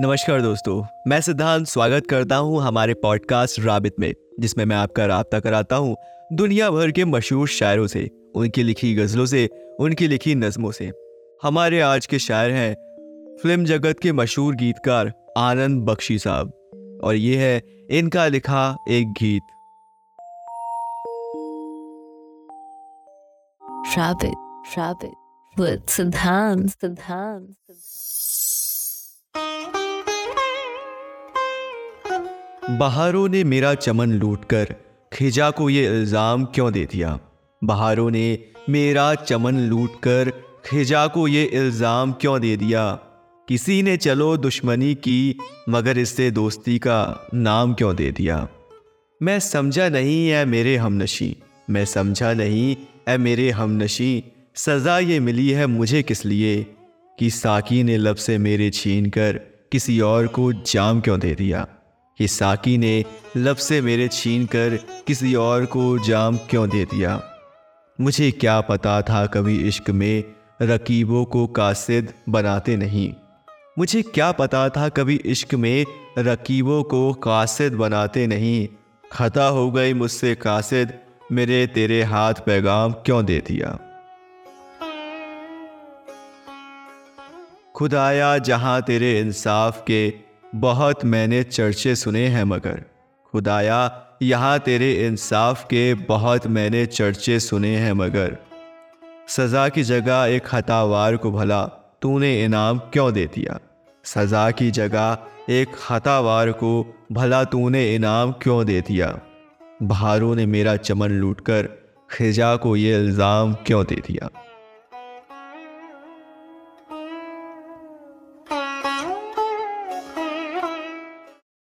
नमस्कार दोस्तों मैं सिद्धांत स्वागत करता हूँ हमारे पॉडकास्ट राबित में जिसमें मैं आपका रबता कराता हूँ दुनिया भर के मशहूर शायरों से उनकी लिखी गज़लों से उनकी लिखी नज़मों से। हमारे आज के शायर हैं फ़िल्म जगत के मशहूर गीतकार आनंद बख्शी साहब और ये है इनका लिखा एक गीत। Rabbit, rabbit, with Siddhant, Siddhant, बहारों ने मेरा चमन लूटकर खिजा को ये इल्ज़ाम क्यों दे दिया? बहारों ने मेरा चमन लूटकर खिजा को ये इल्ज़ाम क्यों दे दिया? किसी ने चलो दुश्मनी की, मगर इससे दोस्ती का नाम क्यों दे दिया? मैं समझा नहीं है मेरे हमनशी। मैं समझा नहीं है मेरे हमनशी। सज़ा ये मिली है मुझे किस लिए? कि साकी ने लब से मेरे छीन कर किसी और को जाम क्यों दे दिया? कि साकी ने लब से मेरे छीन कर किसी और को जाम क्यों दे दिया? मुझे क्या पता था कभी इश्क में रकीबों को कासिद बनाते नहीं। मुझे क्या पता था कभी इश्क में रकीबों को कासिद बनाते नहीं। खता हो गई मुझसे, कासिद मेरे तेरे हाथ पैगाम क्यों दे दिया? खुदाया, जहाँ तेरे इंसाफ के बहुत मैंने चर्चे सुने हैं मगर। खुदाया, यहाँ तेरे इंसाफ के बहुत मैंने चर्चे सुने हैं मगर। सज़ा की जगह एक खतावार को भला तूने इनाम क्यों दे दिया? सज़ा की जगह एक खतावार को भला तूने इनाम क्यों दे दिया? बहारों ने मेरा चमन लूटकर, खिजा को ये इल्ज़ाम क्यों दे दिया?